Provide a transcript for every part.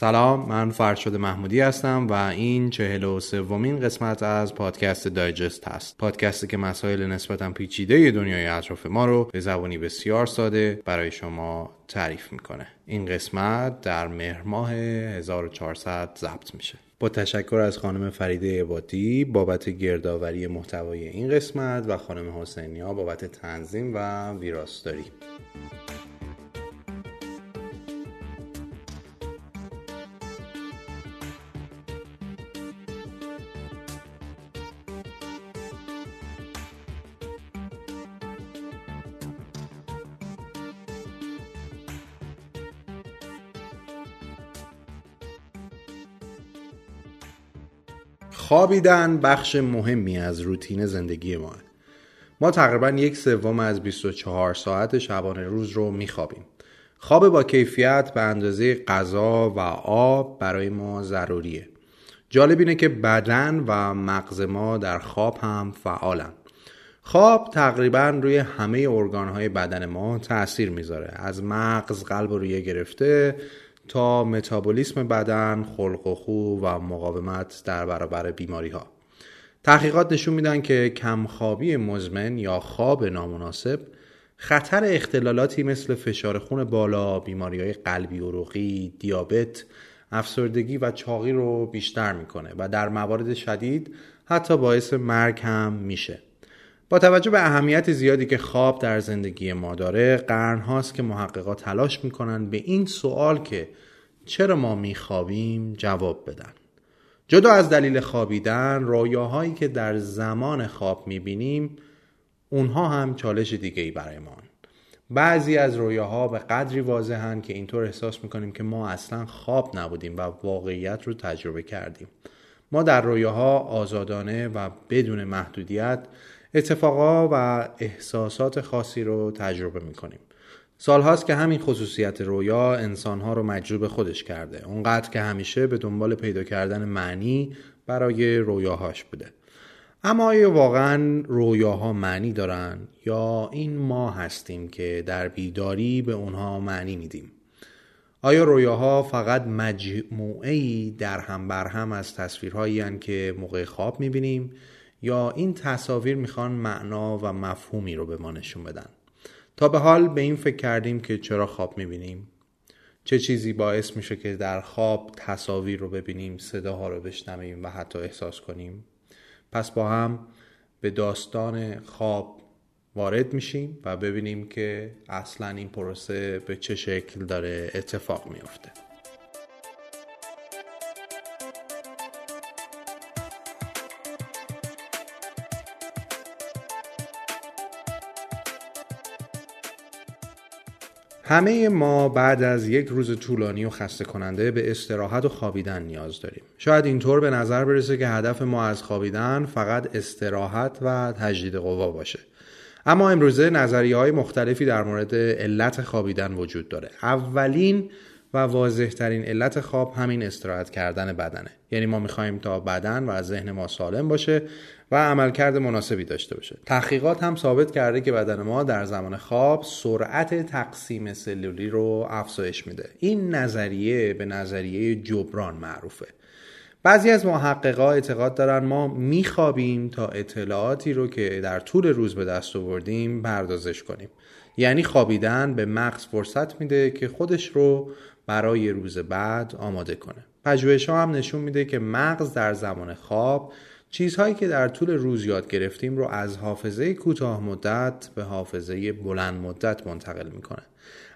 سلام من فرشاد محمودی هستم و این چهل و سومین قسمت از پادکست دایجست هست. پادکستی که مسائل نسبتا پیچیده دنیای اطراف ما رو به زبانی بسیار ساده برای شما تعریف می‌کنه. این قسمت در مهر ماه 1400 ضبط میشه. با تشکر از خانم فریده عبادی بابت گردآوری محتوای این قسمت و خانم حسینیا بابت تنظیم و ویراستاری. خوابیدن بخش مهمی از روتین زندگی ما. ما تقریبا یک سوم از 24 ساعت شبانه روز رو میخوابیم. خواب با کیفیت به اندازه غذا و آب برای ما ضروریه. جالب اینه که بدن و مغز ما در خواب هم فعالن. خواب تقریبا روی همه ارگانهای بدن ما تاثیر می‌ذاره. از مغز قلب و ریه گرفته تا متابولیسم بدن، خلق و خو و مقاومت در برابر بیماری ها. تحقیقات نشون میدن که کمخوابی مزمن یا خواب نامناسب خطر اختلالاتی مثل فشار خون بالا، بیماری های قلبی عروقی، دیابت، افسردگی و چاقی رو بیشتر می‌کنه و در موارد شدید حتی باعث مرگ هم میشه. با توجه به اهمیت زیادی که خواب در زندگی ما داره قرن هاست که محققات تلاش می‌کنن به این سوال که چرا ما میخوابیم جواب بدن. جدا از دلیل خوابیدن رویاهایی که در زمان خواب می‌بینیم اونها هم چالش دیگه ای برای ما بعضی از رویاها به قدری واضحن که اینطور احساس می‌کنیم که ما اصلا خواب نبودیم و واقعیت رو تجربه کردیم. ما در رویاها آزادانه و بدون محدودیت اتفاقا و احساسات خاصی رو تجربه می‌کنیم. سالهاست که همین خصوصیت رویا انسانها رو مجذوب خودش کرده. اونقدر که همیشه به دنبال پیدا کردن معنی برای رویاهاش بوده. اما آیا واقعا رویاها معنی دارن یا این ما هستیم که در بیداری به اونها معنی میدیم؟ آیا رویاها فقط مجموعه در هم بر هم از تصویرهایی که موقع خواب می‌بینیم؟ یا این تصاویر می‌خوان معنا و مفهومی رو به ما نشون بدن. تا به حال به این فکر کردیم که چرا خواب می‌بینیم؟ چه چیزی باعث میشه که در خواب تصاویر رو ببینیم صداها رو بشنویم و حتی احساس کنیم؟ پس با هم به داستان خواب وارد میشیم و ببینیم که اصلا این پروسه به چه شکل داره اتفاق میفته همه ما بعد از یک روز طولانی و خسته کننده به استراحت و خوابیدن نیاز داریم. شاید اینطور به نظر برسه که هدف ما از خوابیدن فقط استراحت و تجدید قوا باشه. اما امروزه نظریه های مختلفی در مورد علت خوابیدن وجود داره. اولین و واضح ترین علت خواب همین استراحت کردن بدنه یعنی ما می‌خوایم تا بدن و ذهن ما سالم باشه و عملکرد مناسبی داشته باشه. تحقیقات هم ثابت کرده که بدن ما در زمان خواب سرعت تقسیم سلولی رو افزایش میده. این نظریه به نظریه جبران معروفه. بعضی از محققا اعتقاد دارن ما میخوابیم تا اطلاعاتی رو که در طول روز به دست آوردیم پردازش کنیم. یعنی خوابیدن به مغز فرصت میده که خودش رو برای روز بعد آماده کنه. پژوهش هم نشون میده که مغز در زمان خواب چیزهایی که در طول روز یاد گرفتیم رو از حافظه کوتاه مدت به حافظه بلند مدت منتقل می‌کنه.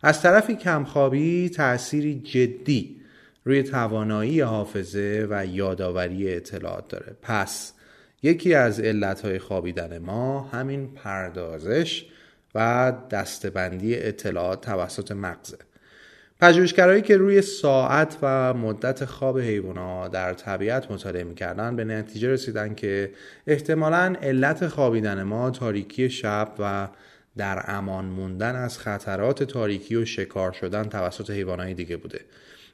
از طرفی کمخوابی تأثیری جدی روی توانایی حافظه و یادآوری اطلاعات داره. پس یکی از علتهای خوابیدن ما همین پردازش و دستبندی اطلاعات توسط مغزه. پژوهشگرایی که روی ساعت و مدت خواب حیوانات در طبیعت مطالعه می‌کردن به نتیجه رسیدن که احتمالا علت خوابیدن ما تاریکی شب و در امان موندن از خطرات تاریکی و شکار شدن توسط حیوانات دیگه بوده.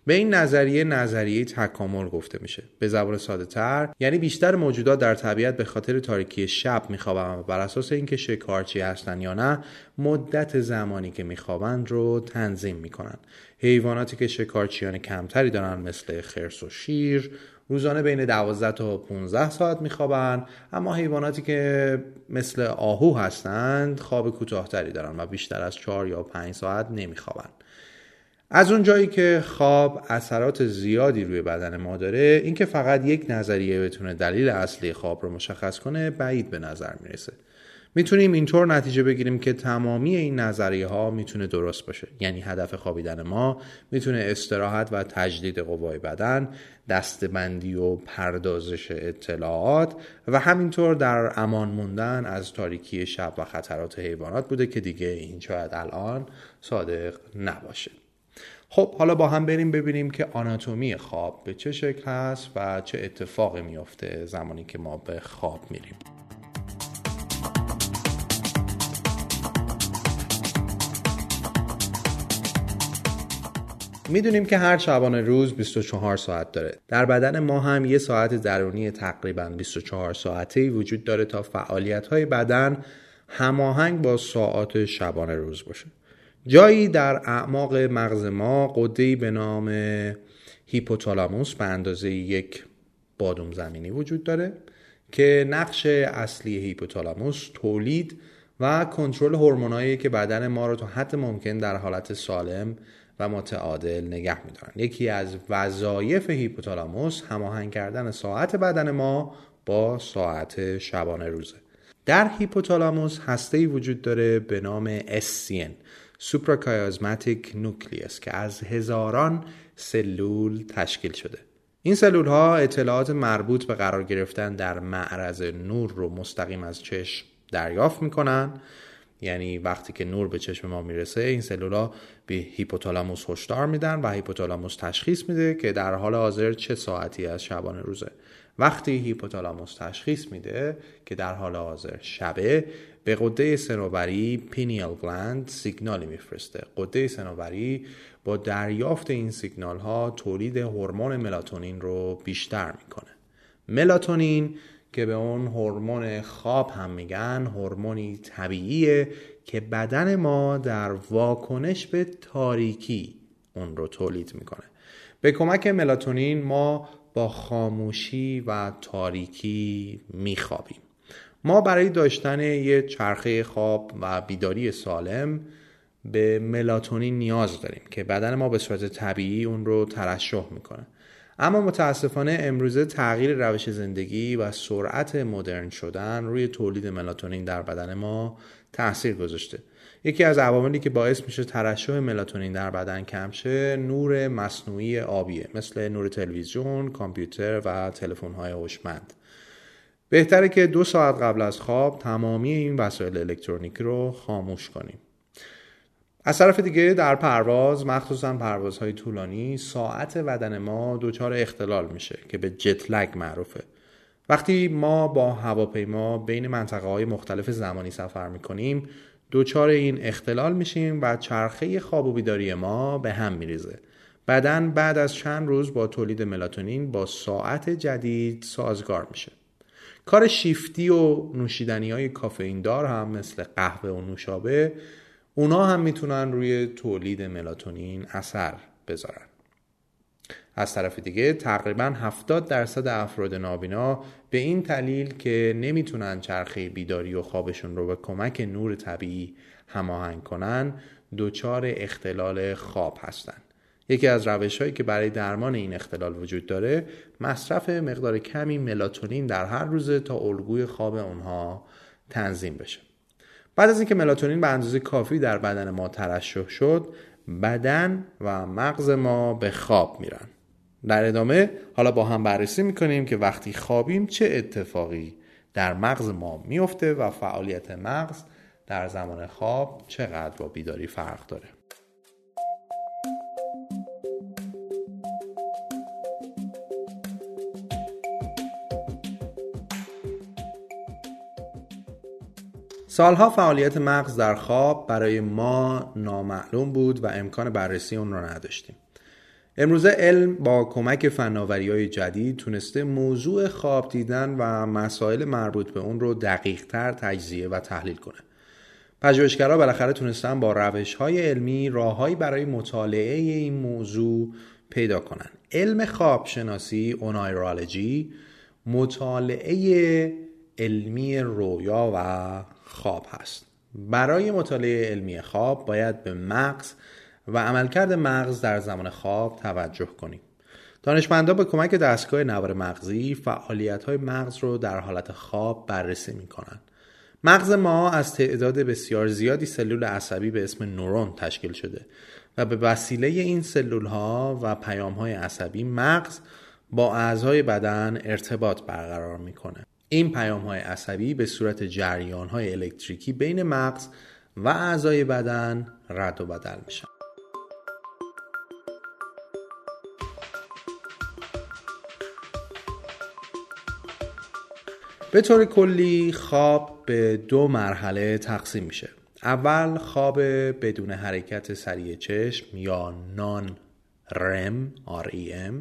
به این نظریه نظریه تکامل گفته میشه. به زبان ساده تر یعنی بیشتر موجودات در طبیعت به خاطر تاریکی شب میخوابن و بر اساس اینکه شکارچی هستن یا نه مدت زمانی که میخوابند رو تنظیم می‌کنن حیواناتی که شکارچیان کمتری دارن مثل خرس و شیر روزانه بین 12 تا 15 ساعت میخوابن اما حیواناتی که مثل آهو هستند خواب کوتاهتری دارن و بیشتر از 4 یا 5 ساعت نمیخوابن از اون جایی که خواب اثرات زیادی روی بدن ما داره اینکه فقط یک نظریه بتونه دلیل اصلی خواب رو مشخص کنه بعید به نظر می‌رسه. می‌تونیم اینطور نتیجه بگیریم که تمامی این نظریه ها می‌تونه درست باشه. یعنی هدف خوابیدن ما می‌تونه استراحت و تجدید قوای بدن دستبندی و پردازش اطلاعات و همینطور در امان موندن از تاریکی شب و خطرات حیوانات بوده که دیگه این شاید الان صادق نباشه. خب حالا با هم بریم ببینیم که آناتومی خواب به چه شکل هست و چه اتفاقی میافته زمانی که ما به خواب میریم. می‌دونیم که هر شبانه روز 24 ساعت داره. در بدن ما هم یه ساعت درونی تقریبا 24 ساعته وجود داره تا فعالیت های بدن هماهنگ با ساعات شبانه روز باشه. جایی در اعماق مغز ما قدهی به نام هیپوتالاموس به اندازه یک بادوم زمینی وجود داره که نقش اصلی هیپوتالاموس تولید و کنترل هورمونایی که بدن ما رو تا حد ممکن در حالت سالم و متعادل نگه میدارن. یکی از وظایف هیپوتالاموس هماهنگ کردن ساعت بدن ما با ساعت شبانه روزه. در هیپوتالاموس هسته وجود داره به نام SCN سوپراکایازماتیک نوکلیس که از هزاران سلول تشکیل شده. این سلول ها اطلاعات مربوط به قرار گرفتن در معرض نور رو مستقیم از چشم دریافت می‌کنن. یعنی وقتی که نور به چشم ما می‌رسه این سلولا به هیپوتالاموس هشدار میدن و هیپوتالاموس تشخیص میده که در حال حاضر چه ساعتی از شبانه روزه. وقتی هیپوتالاموس تشخیص میده که در حال حاضر شبه به قده سنوبری پینیل گلند سیگنالی میفرسته. قده سنوبری با دریافت این سیگنال ها تولید هورمون ملاتونین رو بیشتر می‌کنه. ملاتونین که به اون هورمون خواب هم میگن هورمونی طبیعیه که بدن ما در واکنش به تاریکی اون رو تولید می‌کنه. به کمک ملاتونین ما با خاموشی و تاریکی میخوابیم. ما برای داشتن یه چرخه خواب و بیداری سالم به ملاتونین نیاز داریم که بدن ما به صورت طبیعی اون رو ترشح می‌کنه اما متاسفانه امروزه تغییر روش زندگی و سرعت مدرن شدن روی تولید ملاتونین در بدن ما تاثیر گذاشته یکی از عواملی که باعث میشه ترشح ملاتونین در بدن کم شه نور مصنوعی آبیه مثل نور تلویزیون، کامپیوتر و تلفن‌های هوشمند. بهتره که دو ساعت قبل از خواب تمامی این وسایل الکترونیکی رو خاموش کنیم. از طرف دیگه در پرواز مخصوصا پروازهای طولانی ساعت بدن ما دچار اختلال میشه که به جت لگ معروفه. وقتی ما با هواپیما بین منطقه های مختلف زمانی سفر می‌کنیم دچار این اختلال میشیم و چرخه خواب و بیداری ما به هم میریزه. بدن بعد از چند روز با تولید ملاتونین با ساعت جدید سازگار میشه. کار شیفتی و نوشیدنی های کافئین دار هم مثل قهوه و نوشابه اونا هم می‌تونن روی تولید ملاتونین اثر بذارن از طرف دیگه تقریبا 70 درصد افراد نابینا به این دلیل که نمی‌تونن چرخه بیداری و خوابشون رو به کمک نور طبیعی هماهنگ کنن دچار اختلال خواب هستند. یکی از روش هایی که برای درمان این اختلال وجود داره مصرف مقدار کمی ملاتونین در هر روزه تا الگوی خواب اونها تنظیم بشه. بعد از اینکه ملاتونین به اندازه کافی در بدن ما ترشح شد بدن و مغز ما به خواب میرن. در ادامه حالا با هم بررسی می‌کنیم که وقتی خوابیم چه اتفاقی در مغز ما میفته و فعالیت مغز در زمان خواب چقدر با بیداری فرق داره. سالها فعالیت مغز در خواب برای ما نامعلوم بود و امکان بررسی اون را نداشتیم امروزه علم با کمک فناوری های جدید تونسته موضوع خواب دیدن و مسائل مربوط به اون رو دقیق تر تجزیه و تحلیل کنه. پژوهشگرها بالاخره تونستن با روش های علمی راههایی برای مطالعه این موضوع پیدا کنن. علم خواب شناسی اونایرالوجی مطالعه علمی رویا و خواب هست. برای مطالعه علمی خواب باید به مغز و عملکرد مغز در زمان خواب توجه کنیم. دانشمندان به کمک دستگاه نوار مغزی فعالیت های مغز رو در حالت خواب بررسی می کنند. مغز ما از تعداد بسیار زیادی سلول عصبی به اسم نورون تشکیل شده و به وسیله این سلول ها و پیام های عصبی مغز با اعضای بدن ارتباط برقرار می‌کنه. این پیام های عصبی به صورت جریان های الکتریکی بین مغز و اعضای بدن رد و بدل میشن. به طور کلی خواب به دو مرحله تقسیم میشه اول خواب بدون حرکت سریع چشم یا نان رم REM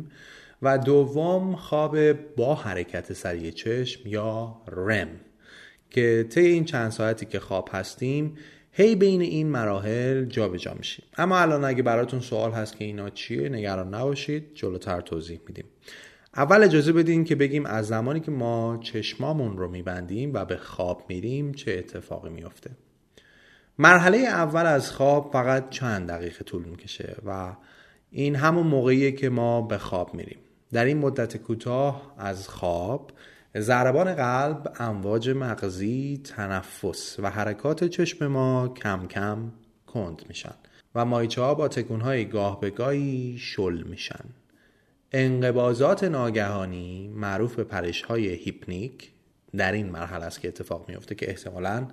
و دوم خواب با حرکت سریع چشم یا رم که طی این چند ساعتی که خواب هستیم هی بین این مراحل جابجا میشیم. اما الان اگه براتون سوال هست که اینا چیه نگران نباشید جلوتر توضیح میدیم. اول اجازه بدین که بگیم از زمانی که ما چشمامون رو میبندیم و به خواب میریم چه اتفاقی میافته. مرحله اول از خواب فقط چند دقیقه طول می‌کشه و این همون موقعیه که ما به خواب میریم. در این مدت کوتاه از خواب ضربان قلب، امواج مغزی، تنفس و حرکات چشم ما کم کم کند میشن و مایچه ها با تکون های گاه به گاهی شل میشن. انقبازات ناگهانی معروف به پرش های هیپنیک در این مرحله است که اتفاق میفته که احتمالا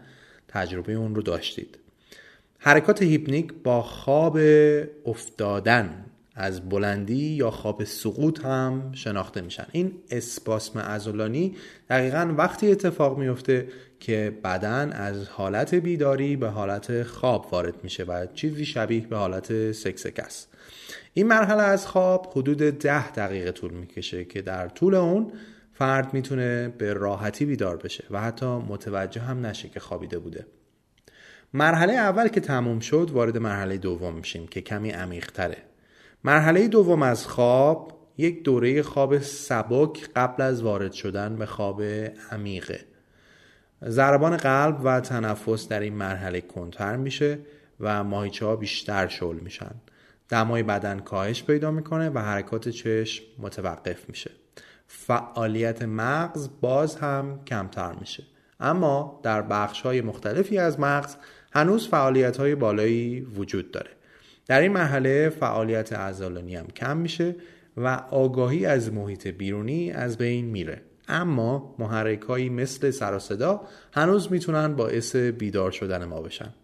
تجربه اون رو داشتید. حرکات هیپنیک با خواب افتادن از بلندی یا خواب سقوط هم شناخته میشن. این اسپاسم ازولانی دقیقا وقتی اتفاق میفته که بدن از حالت بیداری به حالت خواب وارد میشه و چیزی شبیه به حالت سکسک است. این مرحله از خواب حدود ده دقیقه طول می‌کشه که در طول اون فرد می‌تونه به راحتی بیدار بشه و حتی متوجه هم نشه که خوابیده بوده. مرحله اول که تموم شد وارد مرحله دوم میشیم که کمی عمیقتره. مرحله دوم از خواب یک دوره خواب سبک قبل از وارد شدن به خواب عمیقه. ضربان قلب و تنفس در این مرحله کنتر میشه و ماهیچه ها بیشتر شل میشن. دمای بدن کاهش پیدا می‌کنه و حرکات چشم متوقف میشه. فعالیت مغز باز هم کمتر میشه. اما در بخش های مختلفی از مغز هنوز فعالیت های بالایی وجود داره. در این مرحله فعالیت عضلانی هم کم میشه و آگاهی از محیط بیرونی از بین میره. اما محرک مثل سر و صدا هنوز می‌تونن باعث بیدار شدن ما بشن.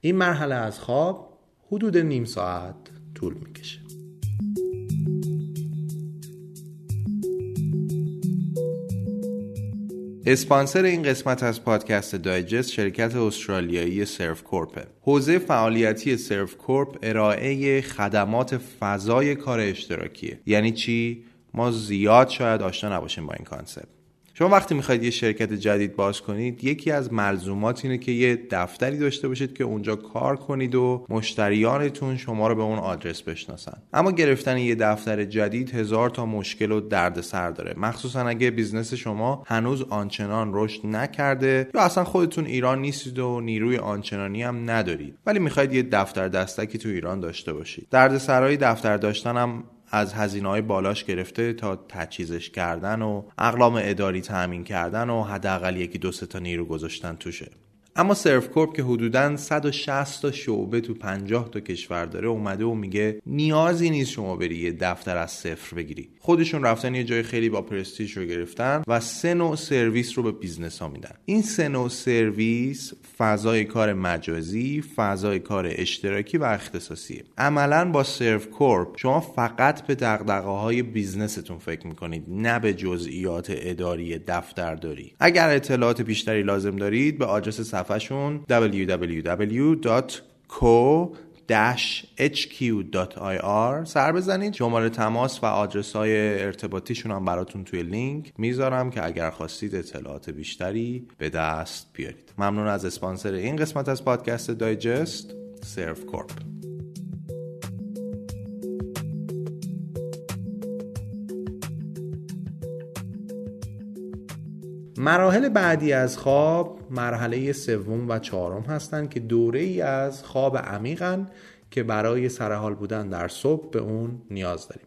این مرحله از خواب حدود نیم ساعت طول می‌کشه. اسپانسر این قسمت از پادکست Digest شرکت استرالیایی Servcorp حوزه فعالیتی Servcorp ارائه خدمات فضای کار اشتراکیه. یعنی چی؟ ما زیاد شاید آشنا نباشیم با این concept. شما وقتی می‌خواید یه شرکت جدید باز کنید یکی از ملزومات اینه که یه دفتری داشته باشید که اونجا کار کنید و مشتریانتون شما رو به اون آدرس بشناسن. اما گرفتن یه دفتر جدید هزار تا مشکل و دردسر داره. مخصوصا اگه business شما هنوز آنچنان رشد نکرده یا اصلا خودتون ایران نیستید و نیروی آنچنانی هم ندارید. ولی می‌خواید یه دفتر دستکی تو ایران داشته باشید. دردسرای دفتر داشتن هم از هزینه های بالاش گرفته تا تجهیزش کردن و اقلام اداری تأمین کردن و حداقل یکی دو تا نیرو گذاشتن توشه. اما Servcorp که حدودا 160 تا شعبه تو 50 تا کشور داره اومده و میگه نیازی نیست شما بری یه دفتر از صفر بگیری. خودشون رفتن یه جای خیلی با پرستیژ رو گرفتن و سه نوع سرویس رو به business ها میدن. این سه نوع سرویس فضای کار مجازی فضای کار اشتراکی و اختصاصیه. عملا با Servcorp شما فقط به دغدغه های business تون فکر می‌کنید نه به جزئیات اداری دفتر داری. اگر اطلاعات بیشتری لازم دارید به آدرس صفحهشون www.co hq.ir سر بزنید. شماره تماس و آدرس های ارتباطیشون هم براتون توی لینک می‌ذارم که اگر خواستید اطلاعات بیشتری به دست بیارید. ممنون از اسپانسر این قسمت از پادکست Digest سرف کورپ. مراحل بعدی از خواب مرحله سوم و چهارم هستند که دوره ای از خواب عمیقن که برای سرحال بودن در صبح به اون نیاز داریم.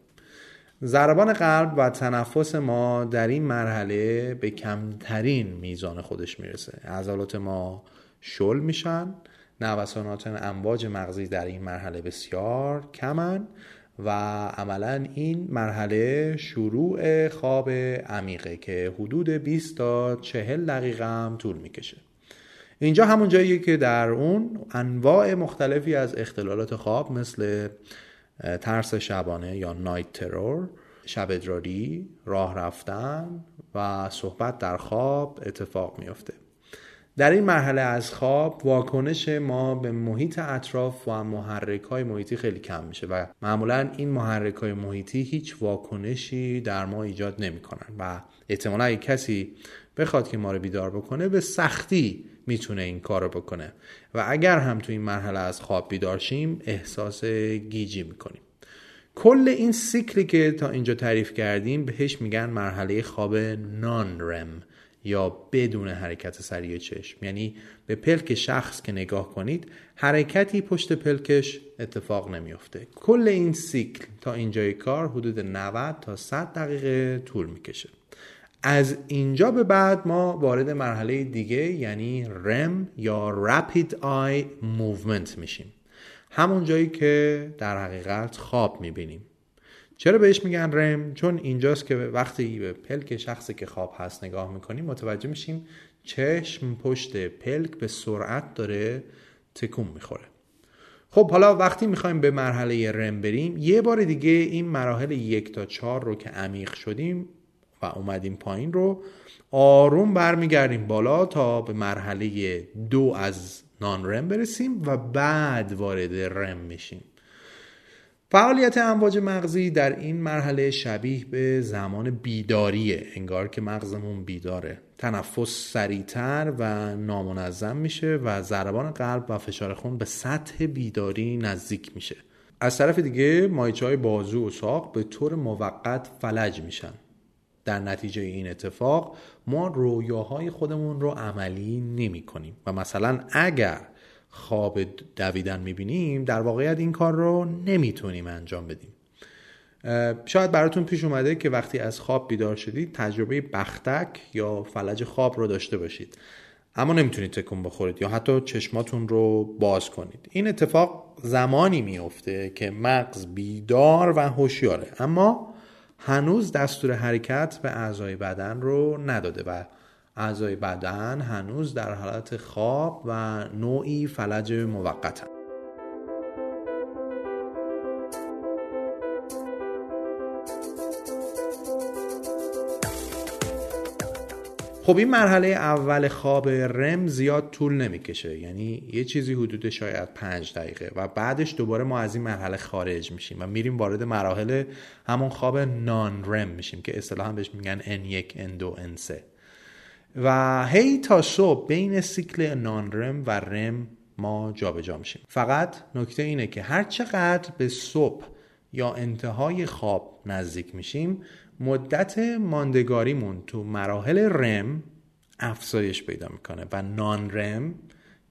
ضربان قلب و تنفس ما در این مرحله به کمترین میزان خودش می‌رسه. عضلات ما شل میشن نوسانات امواج مغزی در این مرحله بسیار کمن و عملا این مرحله شروع خواب عمیقه که حدود 20 تا 40 دقیقه هم طول می‌کشه. اینجا همون جاییه که در اون انواع مختلفی از اختلالات خواب مثل ترس شبانه یا نایت ترور شب ادراری راه رفتن و صحبت در خواب اتفاق میافته. در این مرحله از خواب واکنش ما به محیط اطراف و محرک های محیطی خیلی کم میشه و معمولا این محرک های محیطی هیچ واکنشی در ما ایجاد نمی‌کنن و احتمالا اگه کسی بخواد که ما رو بیدار بکنه به سختی می‌تونه این کار رو بکنه و اگر هم تو این مرحله از خواب بیدار شیم احساس گیجی می‌کنیم. کل این سیکلی که تا اینجا تعریف کردیم بهش میگن مرحله خواب نان رم. یا بدون حرکت سریع چشم. یعنی به پلک شخص که نگاه کنید حرکتی پشت پلکش اتفاق نمیافته. کل این سیکل تا اینجای کار حدود 90 تا 100 دقیقه طول می‌کشه. از اینجا به بعد ما وارد مرحله دیگه یعنی رم یا Rapid Eye Movement میشیم. همون جایی که در حقیقت خواب می‌بینیم. چرا بهش میگن رم؟ چون اینجاست که وقتی به پلک شخصی که خواب هست نگاه می‌کنیم متوجه میشیم چشم پشت پلک به سرعت داره تکون می‌خوره. خب حالا وقتی می‌خوایم به مرحله رم بریم یه بار دیگه این مراحل یک تا چهار رو که عمیق شدیم و اومدیم پایین رو آروم برمیگردیم بالا تا به مرحله دو از نان رم برسیم و بعد وارد رم میشیم. فعالیت امواج مغزی در این مرحله شبیه به زمان بیداریه انگار که مغزمون بیداره. تنفس سریعتر و نامنظم میشه و ضربان قلب و فشار خون به سطح بیداری نزدیک میشه. از طرف دیگه مایچه بازو و ساق به طور موقت فلج میشن. در نتیجه این اتفاق ما رویاهای خودمون رو عملی نمی کنیم و مثلا اگر خواب دویدن می‌بینیم در واقعیت این کار رو نمی‌تونیم انجام بدیم. شاید براتون پیش اومده که وقتی از خواب بیدار شدید تجربه بختک یا فلج خواب رو داشته باشید. اما نمی‌تونید تکون بخورید یا حتی چشماتون رو باز کنید. این اتفاق زمانی میفته که مغز بیدار و هوشیاره اما هنوز دستور حرکت به اعضای بدن رو نداده و اعضای بدن هنوز در حالت خواب و نوعی فلج موقت خب این مرحله اول خواب رم زیاد طول نمی‌کشه. یعنی یه چیزی حدود شاید پنج دقیقه و بعدش دوباره ما از این مرحله خارج میشیم و میریم وارد مراحل همون خواب نان رم میشیم که اصطلاحا بهش میگن N1 N2 N3 و هی تا صبح بین سیکل نان رم و رم ما جابجا جا میشیم. فقط نکته اینه که هر چقدر به صبح یا انتهای خواب نزدیک میشیم مدت ماندگاریمون تو مراحل رم افزایش پیدا می‌کنه و نان رم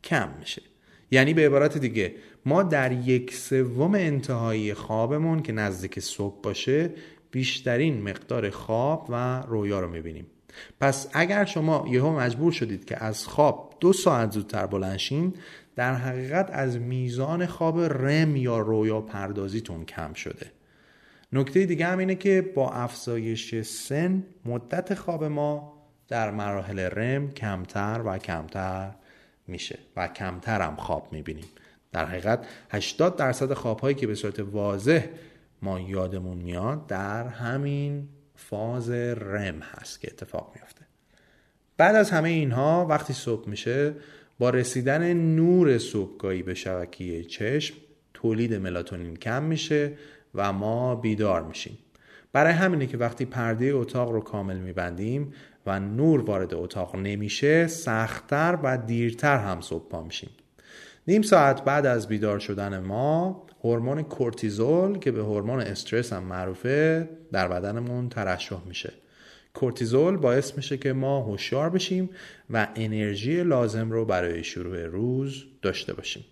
کم میشه. یعنی به عبارت دیگه ما در یک سوم انتهایی خوابمون که نزدیک صبح باشه بیشترین مقدار خواب و رویا رو می‌بینیم. پس اگر شما یهو مجبور شدید که از خواب دو ساعت زودتر بلنشین در حقیقت از میزان خواب رم یا رویا پردازیتون کم شده. نکته دیگه هم اینه که با افزایش سن مدت خواب ما در مراحل رم کمتر و کمتر میشه و کمتر هم خواب می‌بینیم. در حقیقت 80 درصد خواب هایی که به صورت واضح ما یادمون میاد در همین فاز رم هست که اتفاق میافته. بعد از همه اینها وقتی صبح میشه با رسیدن نور صبحگاهی به شبکیه چشم تولید ملاتونین کم میشه و ما بیدار میشیم. برای همینه که وقتی پرده اتاق رو کامل میبندیم و نور وارد اتاق نمیشه سختتر و دیرتر هم صبح پا میشیم. نیم ساعت بعد از بیدار شدن ما هورمون کورتیزول که به هورمون استرس هم معروفه در بدنمون ترشح میشه. کورتیزول باعث میشه که ما هوشیار بشیم و انرژی لازم رو برای شروع روز داشته باشیم.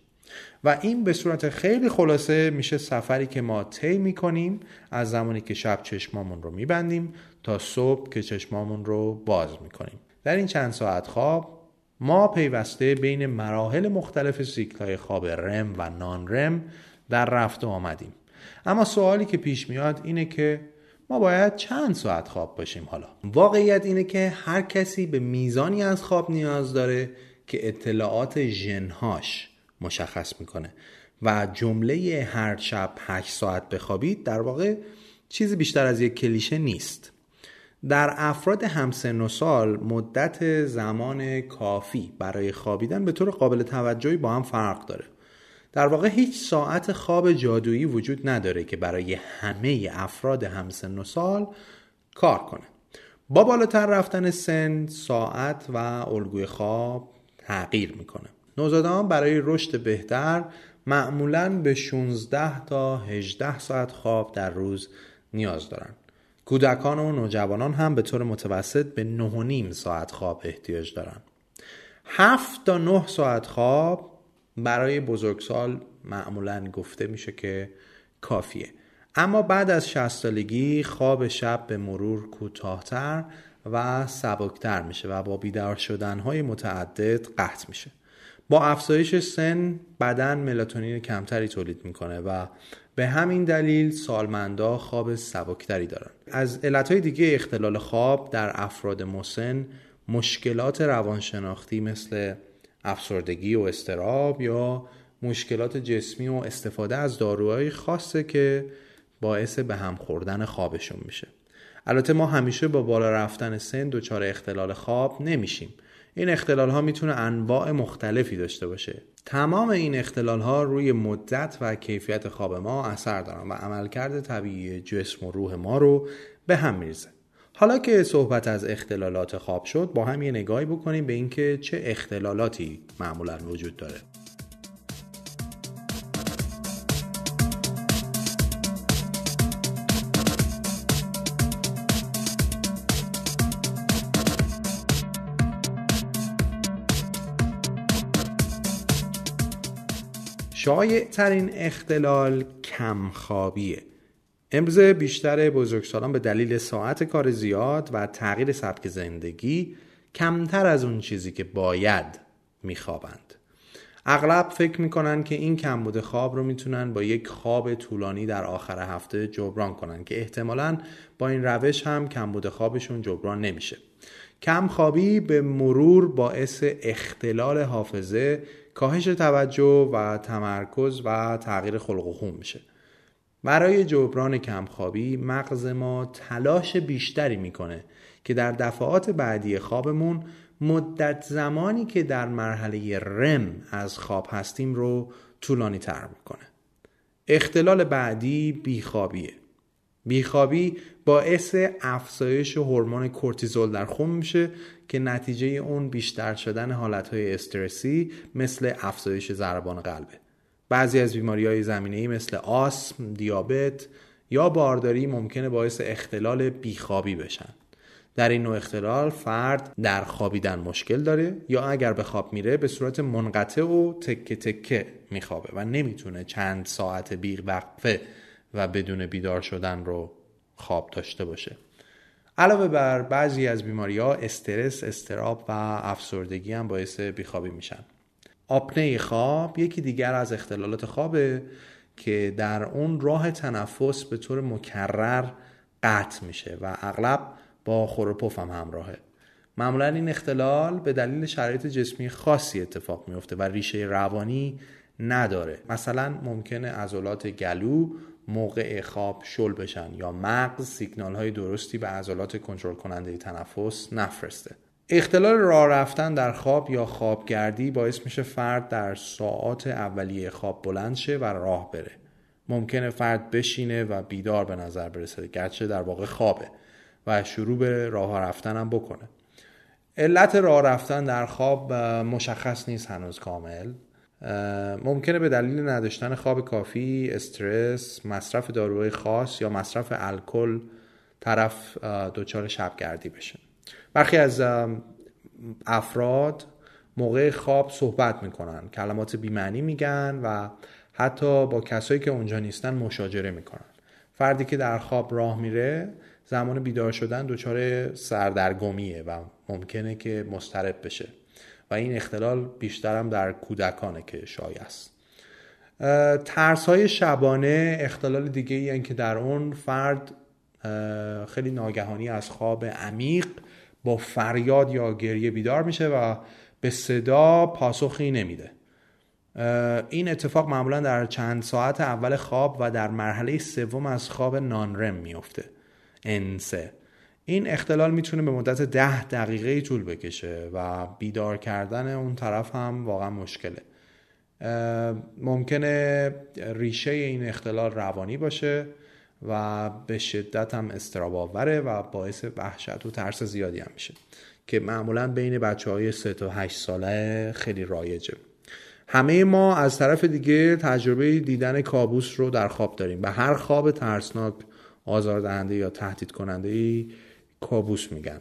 و این به صورت خیلی خلاصه میشه سفری که ما طی می‌کنیم از زمانی که شب چشمامون رو میبندیم تا صبح که چشمامون رو باز می‌کنیم. در این چند ساعت خواب ما پیوسته بین مراحل مختلف سیکل های خواب رم و نان رم در رفت آمدیم. اما سوالی که پیش میاد اینه که ما باید چند ساعت خواب باشیم حالا. واقعیت اینه که هر کسی به میزانی از خواب نیاز داره که اطلاعات ژنهاش مشخص می‌کنه. و جمله هر شب 8 ساعت بخوابید در واقع چیزی بیشتر از یک کلیشه نیست. در افراد همسن و سال مدت زمان کافی برای خوابیدن به طور قابل توجهی با هم فرق داره. در واقع هیچ ساعت خواب جادویی وجود نداره که برای همه افراد همسن و سال کار کنه. با بالاتر رفتن سن ساعت و الگوی خواب تغییر می‌کنه. نوزادان برای رشد بهتر معمولا به 16 تا 18 ساعت خواب در روز نیاز دارن. کودکان و نوجوانان هم به طور متوسط به 9.5 ساعت خواب احتیاج دارن. 7 تا 9 ساعت خواب برای بزرگسال معمولا گفته میشه که کافیه. اما بعد از 60 سالگی خواب شب به مرور کوتاهتر و سبکتر میشه و با بیدار شدنهای متعدد قطع میشه. با افزایش سن بدن ملاتونین کمتری تولید می‌کنه و به همین دلیل سالمندا خواب سبکتری دارن. از علتهای دیگه اختلال خواب در افراد مسن مشکلات روانشناختی مثل افسردگی و استراب یا مشکلات جسمی و استفاده از داروهای خاصه که باعث به هم خوردن خوابشون میشه. البته ما همیشه با بالا رفتن سن دچار اختلال خواب نمیشیم. این اختلال ها می‌تونه انواع مختلفی داشته باشه. تمام این اختلال ها روی مدت و کیفیت خواب ما اثر دارن و عملکرد طبیعی جسم و روح ما رو به هم میریزه. حالا که صحبت از اختلالات خواب شد با هم یه نگاهی بکنیم به اینکه چه اختلالاتی معمولا وجود داره. شایع ترین اختلال کمخوابیه. امروزه بیشتر بزرگسالان به دلیل ساعت کار زیاد و تغییر سبک زندگی کمتر از اون چیزی که باید میخوابند. اغلب فکر می‌کنن که این کمبود خواب رو می‌تونن با یک خواب طولانی در آخر هفته جبران کنن که احتمالا با این روش هم کمبود خوابشون جبران نمیشه. کم خوابی به مرور باعث اختلال حافظه کاهش توجه و تمرکز و تغییر خلق و خون میشه. برای جبران کمخوابی مغز ما تلاش بیشتری می‌کنه که در دفعات بعدی خوابمون مدت زمانی که در مرحله رم از خواب هستیم رو طولانی تر می‌کنه اختلال بعدی بیخوابیه. بیخوابی باعث افزایش هورمون کورتیزول در خون میشه که نتیجه اون بیشتر شدن حالتهای استرسی مثل افزایش ضربان قلبه. بعضی از بیماری های زمینه مثل آسم، دیابت یا بارداری ممکنه باعث اختلال بیخوابی بشن. در این نوع اختلال فرد در خوابیدن مشکل داره یا اگر به خواب میره به صورت منقطع و تکه تکه میخوابه و نمی‌تونه چند ساعت بیغ وقفه و بدون بیدار شدن رو خواب داشته باشه. علاوه بر بعضی از بیماری ها استرس، استراب و افسردگی هم باعث بیخوابی میشن. آپنه خواب یکی دیگر از اختلالات خوابه که در اون راه تنفس به طور مکرر قطع میشه و اغلب با خورپف هم همراهه. معمولا این اختلال به دلیل شرایط جسمی خاصی اتفاق میفته و ریشه روانی نداره. مثلا ممکنه عضلات گلو موقع خواب شل بشن یا مغز سیگنال های درستی به عضلات کنترل کننده تنفس نفرسته. اختلال راه رفتن در خواب یا خوابگردی باعث میشه فرد در ساعات اولیه خواب بلند شه و راه بره. ممکنه فرد بشینه و بیدار به نظر برسه گرچه در واقع خوابه و شروع به راه رفتن هم بکنه. علت راه رفتن در خواب مشخص نیست هنوز کامل. ممکنه به دلیل نداشتن خواب کافی، استرس، مصرف داروهای خاص یا مصرف الکل طرف دچار شبگردی بشه. برخی از افراد موقع خواب صحبت می‌کنن کلمات بیمعنی میگن و حتی با کسایی که اونجا نیستن مشاجره می‌کنن. فردی که در خواب راه میره زمان بیدار شدن دچار سردرگمیه و ممکنه که مسترب بشه و این اختلال بیشتر هم در کودکانه که شایع است. ترس های شبانه اختلال دیگه ای که در اون فرد خیلی ناگهانی از خواب عمیق با فریاد یا گریه بیدار میشه و به صدا پاسخی نمیده. این اتفاق معمولا در چند ساعت اول خواب و در مرحله سوم از خواب نانرم میفته انسه این اختلال می‌تونه به مدت ده دقیقه طول بکشه و بیدار کردن اون طرف هم واقعا مشکله. ممکنه ریشه این اختلال روانی باشه. و به شدت هم استراباوره و باعث وحشت و ترس زیادی هم میشه که معمولا بین بچه های 3 تا 8 ساله خیلی رایجه. همه ما از طرف دیگه تجربه دیدن کابوس رو در خواب داریم و هر خواب ترسناک آزاردهنده یا تهدید کننده ای کابوس میگن.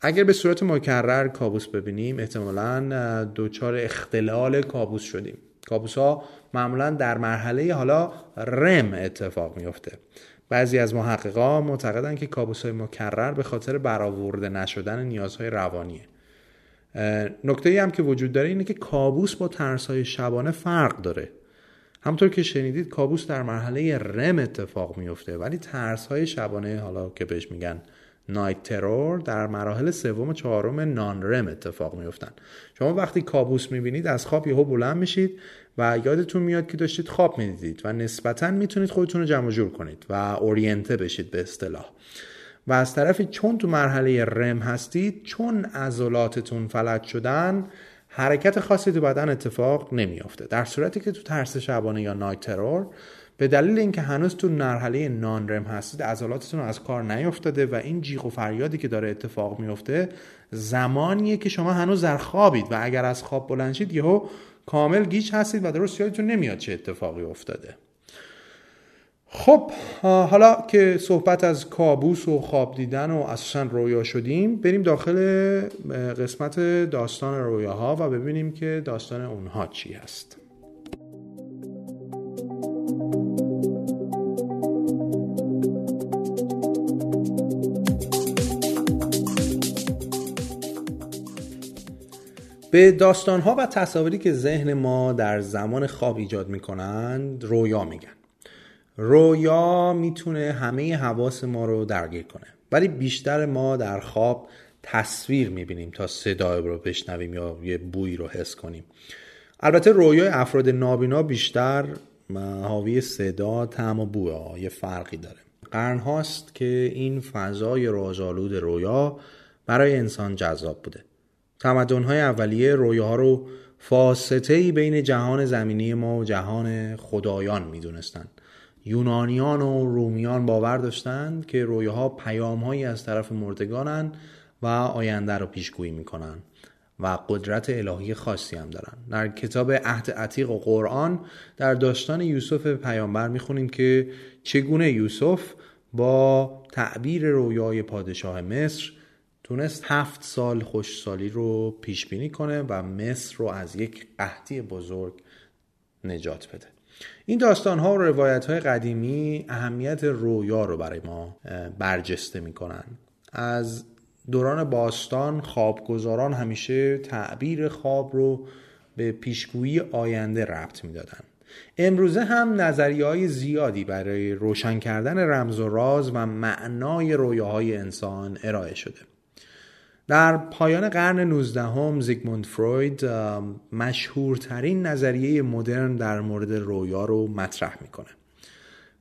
اگر به صورت مکرر کابوس ببینیم احتمالا دچار اختلال کابوس شدیم. کابوس ها معمولا در مرحله حالا رم اتفاق میفته بعضی از محققا معتقدن که کابوس های مکرر به خاطر برآورده نشدن نیازهای روانیه. نکته ای هم که وجود داره اینه که کابوس با ترس های شبانه فرق داره. همطور که شنیدید کابوس در مرحله رم اتفاق میفته ولی ترس های شبانه حالا که بهش میگن نایت ترور در مراحل سوم و چهارم نان رم اتفاق میفتن شما وقتی کابوس می‌بینید از خواب یهو بلند میشید و یادتون میاد که داشتید خواب می‌دیدید و نسبتا می‌تونید خودتون رو جمع جور کنید و اورینته بشید به اصطلاح. و از طرفی چون تو مرحله رم هستید چون عضلاتتون فلج شدن حرکت خاصی تو بدن اتفاق نمیافته. در صورتی که تو ترس شبانه یا نایت ترور به دلیل اینکه هنوز تو مرحله نان رم هستید عضلاتتون از کار نیافتاده و این جیغ و فریادی که داره اتفاق میفته زمانیه که شما هنوز در خوابید و اگر از خواب بلند شید یهو کامل گیج هستید و درست یادتون نمیاد چه اتفاقی افتاده. خب حالا که صحبت از کابوس و خواب دیدن و اساسا رویا شدیم بریم داخل قسمت داستان رویاها و ببینیم که داستان اونها چی هست. به داستانها و تصاویری که ذهن ما در زمان خواب ایجاد می‌کنند رویا میگن. رویا می‌تونه همه حواس ما رو درگیر کنه ولی بیشتر ما در خواب تصویر می‌بینیم تا صدای رو بشنویم یا یه بوی رو حس کنیم. البته رویای افراد نابینا بیشتر حاوی صدا، طعم و بوی یه فرقی داره. قرن هاست که این فضای رازآلود رویا برای انسان جذاب بوده. تمدن‌های اولیه رویاها رو فاسطه بین جهان زمینی ما و جهان خدایان می‌دونستند یونانیان و رومیان باور داشتند که رویاها پیامهایی از طرف مردگانن و آینده رو پیشگویی می‌کنن و قدرت الهی خاصی هم دارن. در کتاب عهد عتیق و قرآن در داستان یوسف پیامبر می‌خونیم که چگونه یوسف با تعبیر رویای پادشاه مصر تونست هفت سال خوشسالی رو پیش بینی کنه و مصر رو از یک قحطی بزرگ نجات بده. این داستان ها و روایت های قدیمی اهمیت رویا رو برای ما برجسته می‌کنن. از دوران باستان خوابگزاران همیشه تعبیر خواب رو به پیشگویی آینده ربط می‌دادن. امروزه هم نظریه های زیادی برای روشن کردن رمز و راز و معنای رویاهای انسان ارائه شده. در پایان قرن 19 هم زیگموند فروید مشهورترین نظریه مدرن در مورد رویا رو مطرح می‌کنه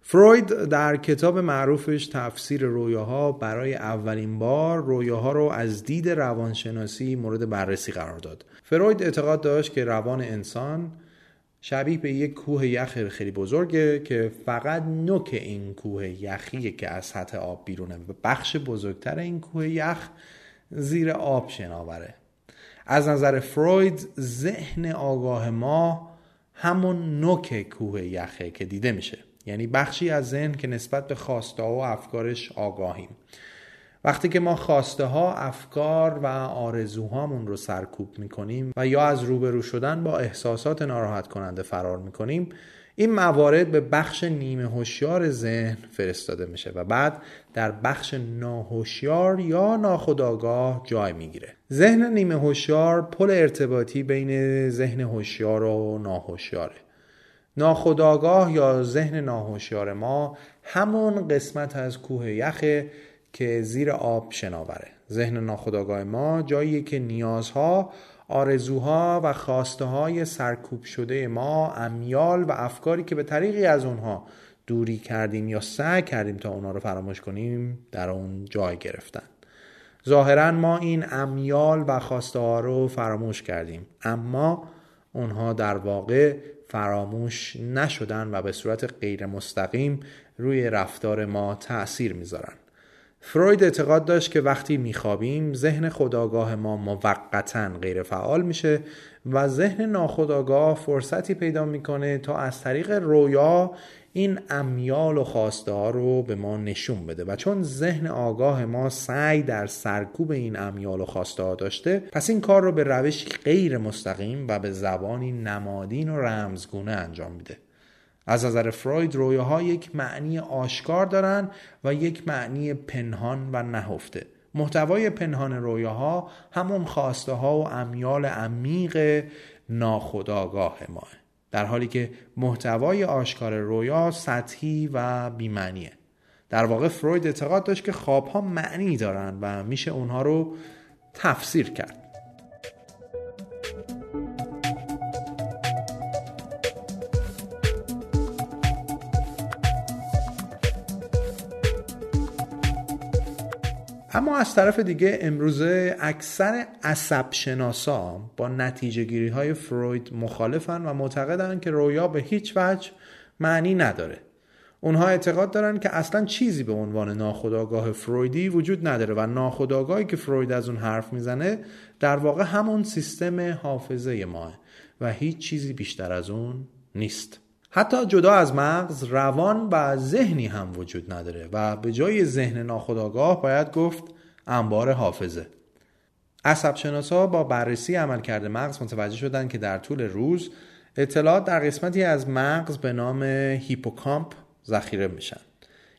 فروید در کتاب معروفش تفسیر رویاها برای اولین بار رویاها رو از دید روانشناسی مورد بررسی قرار داد. فروید اعتقاد داشت که روان انسان شبیه به یک کوه یخ خیلی بزرگه که فقط نوک این کوه یخیه که از سطح آب بیرونه و بخش بزرگتر این کوه یخ زیر آب شناوره. از نظر فروید ذهن آگاه ما همون نوک کوه یخه که دیده میشه. یعنی بخشی از ذهن که نسبت به خواسته و افکارش آگاهیم. وقتی که ما خواسته ها افکار و آرزوهامون رو سرکوب می‌کنیم و یا از روبرو شدن با احساسات ناراحت کننده فرار می‌کنیم این موارد به بخش نیمه هوشیار ذهن فرستاده میشه و بعد در بخش ناهوشیار یا ناخودآگاه جای می‌گیره. ذهن نیمه هوشیار پل ارتباطی بین ذهن هوشیار و ناهوشیاره. ناخودآگاه یا ذهن ناهوشیار ما همون قسمت از کوه یخه که زیر آب شناوره. ذهن ناخودآگاه ما جایی که نیازها آرزوها و خواسته های سرکوب شده ما امیال و افکاری که به طریقی از اونها دوری کردیم یا سعی کردیم تا اونها رو فراموش کنیم در اون جای گرفتن. ظاهرا ما این امیال و خواسته ها رو فراموش کردیم اما اونها در واقع فراموش نشدن و به صورت غیر مستقیم روی رفتار ما تأثیر می‌ذارن. فروید اعتقاد داشت که وقتی میخوابیم ذهن خداگاه ما موقتا غیر فعال میشه و ذهن ناخداگاه فرصتی پیدا می‌کنه تا از طریق رویا این امیال و خواسته رو به ما نشون بده. و چون ذهن آگاه ما سعی در سرکوب این امیال و خواسته داشته پس این کار رو به روشی غیر مستقیم و به زبانی نمادین و رمزگونه انجام میده. از نظر فروید رویاها یک معنی آشکار دارند و یک معنی پنهان و نهفته. محتوای پنهان رویاها همون خواسته ها و امیال عمیق ناخودآگاه ماه در حالی که محتوای آشکار رویا سطحی و بیمعنیه. در واقع فروید اعتقاد داشت که خواب ها معنی دارند و میشه اونها رو تفسیر کرد. اما از طرف دیگه امروزه اکثر عصب شناسا با نتیجه گیری های فروید مخالفن و معتقدن که رویا به هیچ وجه معنی نداره. اونها اعتقاد دارن که اصلا چیزی به عنوان ناخودآگاه فرویدی وجود نداره و ناخودآگاهی که فروید از اون حرف می‌زنه در واقع همون سیستم حافظه ماه و هیچ چیزی بیشتر از اون نیست. حتی جدا از مغز روان و ذهنی هم وجود نداره و به جای ذهن ناخودآگاه باید گفت انبار حافظه. عصب شناسا با بررسی عملکرد مغز متوجه شدند که در طول روز اطلاعات در قسمتی از مغز به نام هیپوکامپ ذخیره میشن.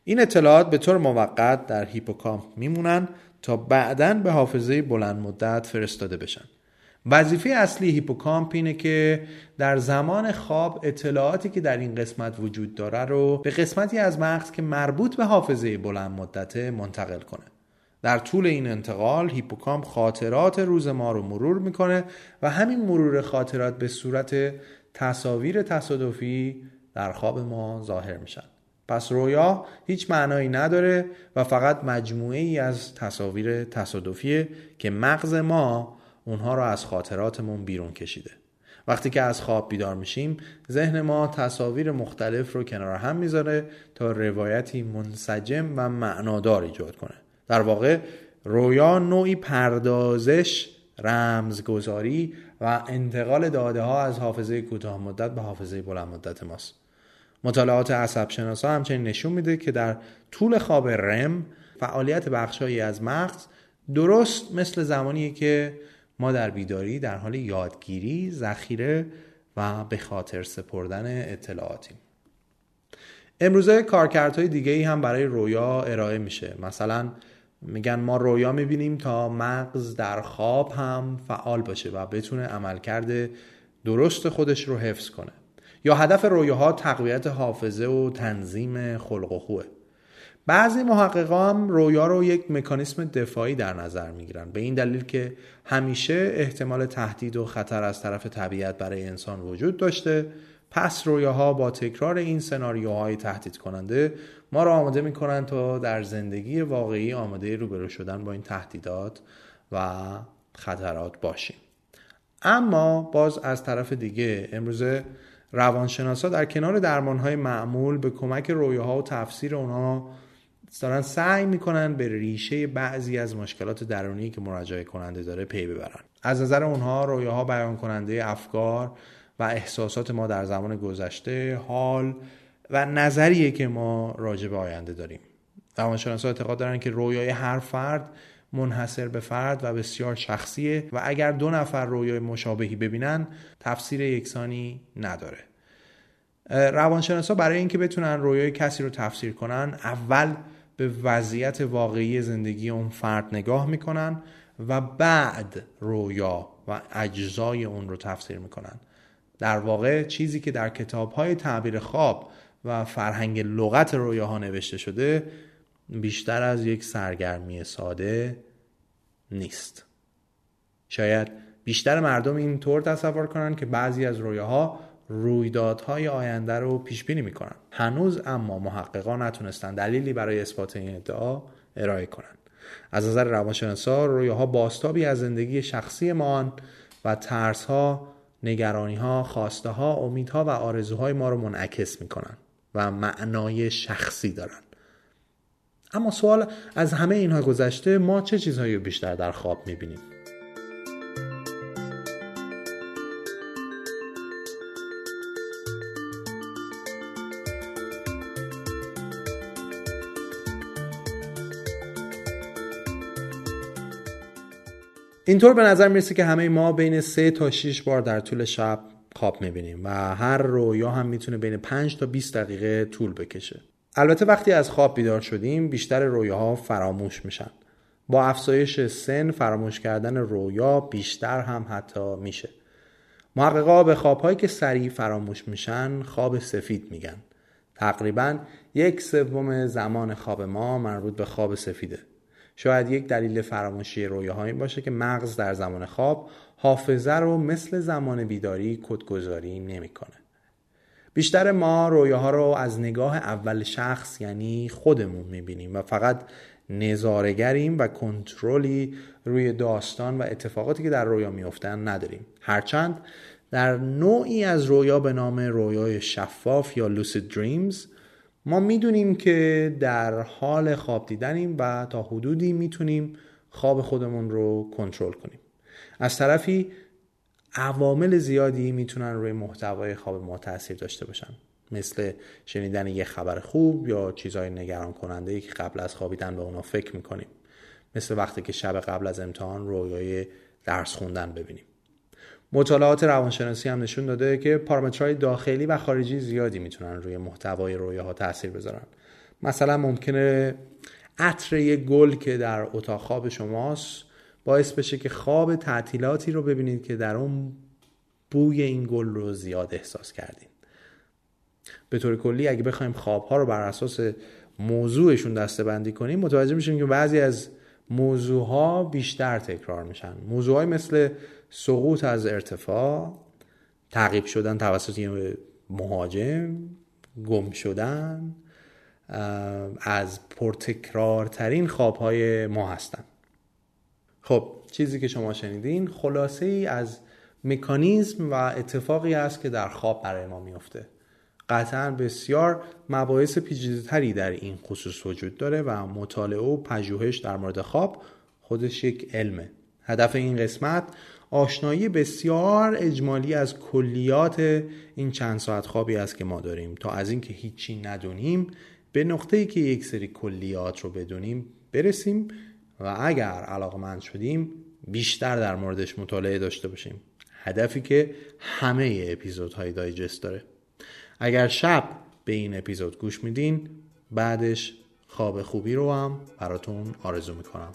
این اطلاعات به طور موقت در هیپوکامپ میمونن تا بعدا به حافظه بلند مدت فرستاده بشن. وظیفه اصلی هیپوکامپ اینه که در زمان خواب اطلاعاتی که در این قسمت وجود داره رو به قسمتی از مغز که مربوط به حافظه بلند مدته منتقل کنه. در طول این انتقال هیپوکامپ خاطرات روز ما رو مرور می‌کنه و همین مرور خاطرات به صورت تصاویر تصادفی در خواب ما ظاهر میشن. پس رویا هیچ معنایی نداره و فقط مجموعه ای از تصاویر تصادفیه که مغز ما اونها رو از خاطراتمون بیرون کشیده. وقتی که از خواب بیدار میشیم ذهن ما تصاویر مختلف رو کنار هم می‌ذاره تا روایتی منسجم و معنادار ایجاد کنه. در واقع رویا نوعی پردازش رمزگذاری و انتقال داده ها از حافظه کوتاه مدت به حافظه بلند مدت ماست. مطالعات عصب شناسا همچنین نشون میده که در طول خواب رم فعالیت بخشهایی از مغز درست مثل زمانی که ما در بیداری در حال یادگیری ذخیره و به خاطر سپردن اطلاعاتیم. امروزه کارکردهای دیگه ای هم برای رویا ارائه میشه. مثلا میگن ما رویا می‌بینیم تا مغز در خواب هم فعال باشه و بتونه عملکرد درست خودش رو حفظ کنه. یا هدف رویاها تقویت حافظه و تنظیم خلق و خوه. بعضی محققا هم رویا رو یک مکانیسم دفاعی در نظر می‌گیرن. به این دلیل که همیشه احتمال تهدید و خطر از طرف طبیعت برای انسان وجود داشته. پس رویاها با تکرار این سناریوهای تهدید کننده ما را آماده می‌کنند تا در زندگی واقعی آماده روبرو شدن با این تهدیدات و خطرات باشیم. اما باز از طرف دیگه امروز روانشناسا در کنار درمانهای معمول به کمک رویاها و تفسیر اونها دارن سعی می‌کنن به ریشه بعضی از مشکلات درونی که مراجعه کننده داره پی ببرن. از نظر اونها رویاها بیان کننده افکار و احساسات ما در زمان گذشته حال و نظریه که ما راجع به آینده داریم. روانشناسا اعتقاد دارن که رویای هر فرد منحصر به فرد و بسیار شخصیه و اگر دو نفر رویای مشابهی ببینن تفسیر یکسانی نداره. روانشناسا برای اینکه بتونن رویای کسی رو تفسیر کنن اول به وضعیت واقعی زندگی اون فرد نگاه می‌کنن و بعد رویا و اجزای اون رو تفسیر می‌کنن. در واقع چیزی که در کتاب های تعبیر خواب و فرهنگ لغت رویاها نوشته شده بیشتر از یک سرگرمی ساده نیست. شاید بیشتر مردم این طور تصور کنند که بعضی از رویاها رویدادهای آینده رو پیش بینی می‌کنن. هنوز اما محققان نتونستن دلیلی برای اثبات این ادعا ارائه کنند از نظر روانشناسا رویاها باستابی از زندگی شخصی ما و ترسها نگرانیها خواسته ها امیدها و آرزوهای ما رو منعکس می‌کنن و معنای شخصی دارن. اما سوال از همه اینها گذشته ما چه چیزهایی بیشتر در خواب می‌بینیم؟ اینطور به نظر می‌رسه که همه ما بین سه تا 6 بار در طول شب خواب می‌بینیم و هر رویا هم می‌تونه بین 5 تا 20 دقیقه طول بکشه. البته وقتی از خواب بیدار شدیم بیشتر رویاها فراموش میشن. با افزایش سن فراموش کردن رویا بیشتر هم حتی میشه. محققا به خوابهایی که سریع فراموش میشن خواب سفید میگن. تقریبا یک سوم زمان خواب ما مربوط به خواب سفیده. شاید یک دلیل فراموشی رویاها این باشه که مغز در زمان خواب حافظه رو مثل زمان بیداری کدگذاری نمی‌کنه. بیشتر ما رویاها رو از نگاه اول شخص یعنی خودمون می‌بینیم و فقط نظارگریم و کنترلی روی داستان و اتفاقاتی که در رویا میفتن نداریم هرچند در نوعی از رویا به نام رویای شفاف یا لوسید دریمز ما می‌دونیم که در حال خواب دیدنیم و تا حدودی می‌تونیم خواب خودمون رو کنترل کنیم. از طرفی عوامل زیادی می‌تونن روی محتوای خواب ما تاثیر داشته باشن. مثل شنیدن یه خبر خوب یا چیزهای نگران کننده ای که قبل از خوابیدن به اونا فکر می‌کنیم. مثل وقتی که شب قبل از امتحان رویای درس خوندن ببینیم. مطالعات روانشناسی هم نشون داده که پارامترهای داخلی و خارجی زیادی می‌تونن روی محتوای رویاها تاثیر بذارن. مثلا ممکنه عطر یه گل که در اتاق خواب شماست باعث بشه که خواب تعطیلاتی رو ببینید که در اون بوی این گل رو زیاد احساس کردین. به طور کلی اگه بخوایم خوابها رو بر اساس موضوعشون دسته بندی کنیم متوجه میشیم که بعضی از موضوعها بیشتر تکرار میشن. موضوعهای مثل سقوط از ارتفاع تعقیب شدن توسط مهاجم گم شدن از پرتکرارترین خوابهای ما هستن. خب چیزی که شما شنیدین خلاصه ای از مکانیزم و اتفاقی است که در خواب برای ما میفته قطعا بسیار مباحث پیچیده‌تری در این خصوص وجود داره و مطالعه و پژوهش در مورد خواب خودش یک علمه. هدف این قسمت آشنایی بسیار اجمالی از کلیات این چند ساعت خوابی است که ما داریم. تا از اینکه هیچی ندونیم به نقطه‌ای که یک سری کلیات رو بدونیم برسیم و اگر علاقمند شدیم بیشتر در موردش مطالعه داشته باشیم. هدفی که همه اپیزودهای دایجست داره. اگر شب به این اپیزود گوش میدین بعدش خواب خوبی رو هم براتون آرزو می‌کنم.